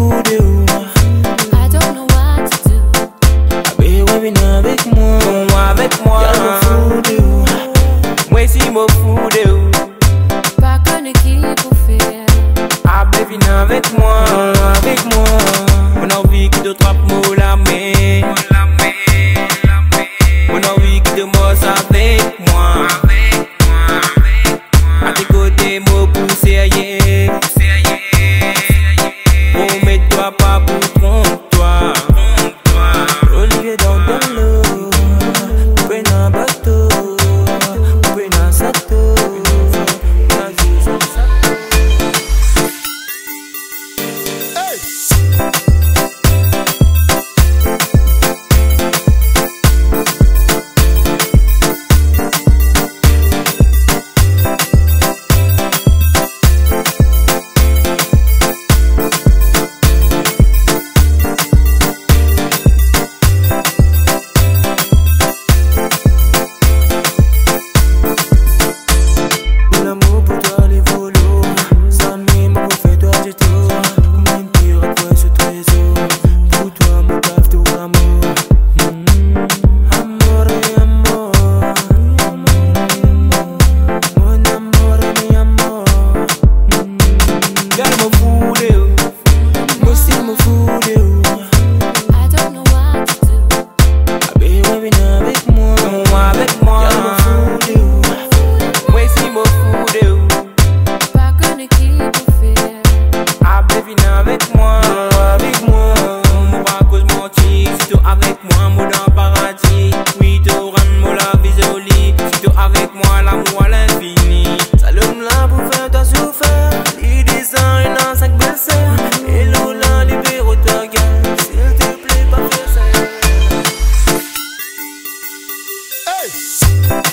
I don't know what to do. I be waving avec moi. avec moi. Y'a le fou do. Moi si mon fou do. Pas connu qui pour faire. Ah, baby, avec moi. Avec moi. Hey!